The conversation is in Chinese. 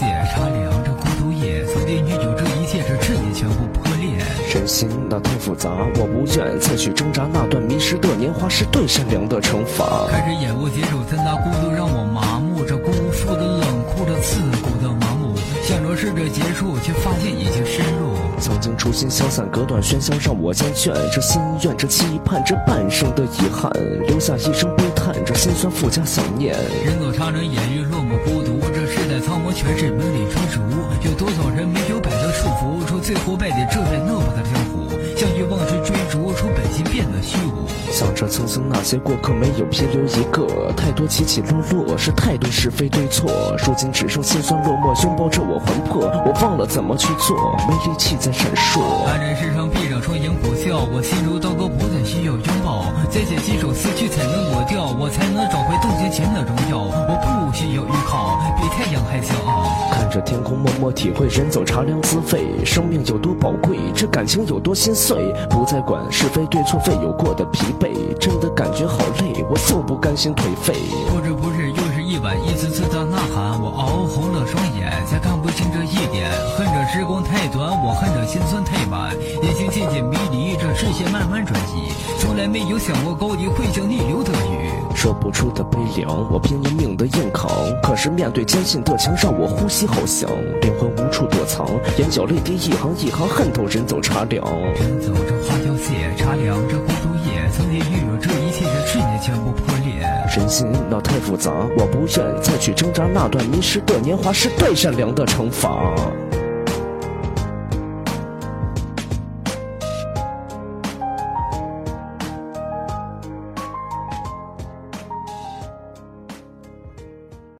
谢茶凉，这孤独夜，曾经拥有这一切，这执念全部破裂。人心那太复杂，我不愿再去挣扎。那段迷失的年华是对善良的惩罚。开始眼不接受，怎那孤独让我麻木？这辜负的冷酷的刺骨的麻木，想着试着结束，却发现已经深入。曾经初心消散，隔断喧嚣让我厌倦。这心愿，这期盼，这半生的遗憾，留下一声悲叹，这心酸附加想念。人走茶凉，烟雨落寞孤独。这世代苍茫，全是门里追逐。有多少人没有摆脱束缚，说最后败的这片落魄的江湖，向欲望去追逐，说本心变得虚无。想着曾经那些过客，没有撇留一个。太多起起落落，是太多是非对错。如今只剩心酸落寞，拥抱着我魂魄。我忘了怎么去做，没力气再闪烁。安然世上，闭上双眼不笑。我心如刀割，不再需要拥抱。再写几首词句，才能天空，默默体会人走茶凉滋味。生命有多宝贵，这感情有多心碎。不再管是非对错，费有过的疲惫，真的感觉好累，我就不甘心颓废。不知不觉又是一晚，一次次的呐喊，我熬红了双眼，才看不清这一点。恨着时光太短，我恨着心酸太晚。眼睛渐渐迷离，这视线慢慢转移，从来没有想过高低会像逆流的雨。说不出的悲凉，我拼了命的硬扛。可是面对坚信的墙，让我呼吸好响，灵魂无处躲藏，眼角泪滴一行一行，恨透人走茶凉。人走这花凋谢，茶凉这孤独夜，曾经拥有这一切，这瞬间全部破裂。人心那太复杂，我不愿再去挣扎。那段迷失的年华是对善良的惩罚。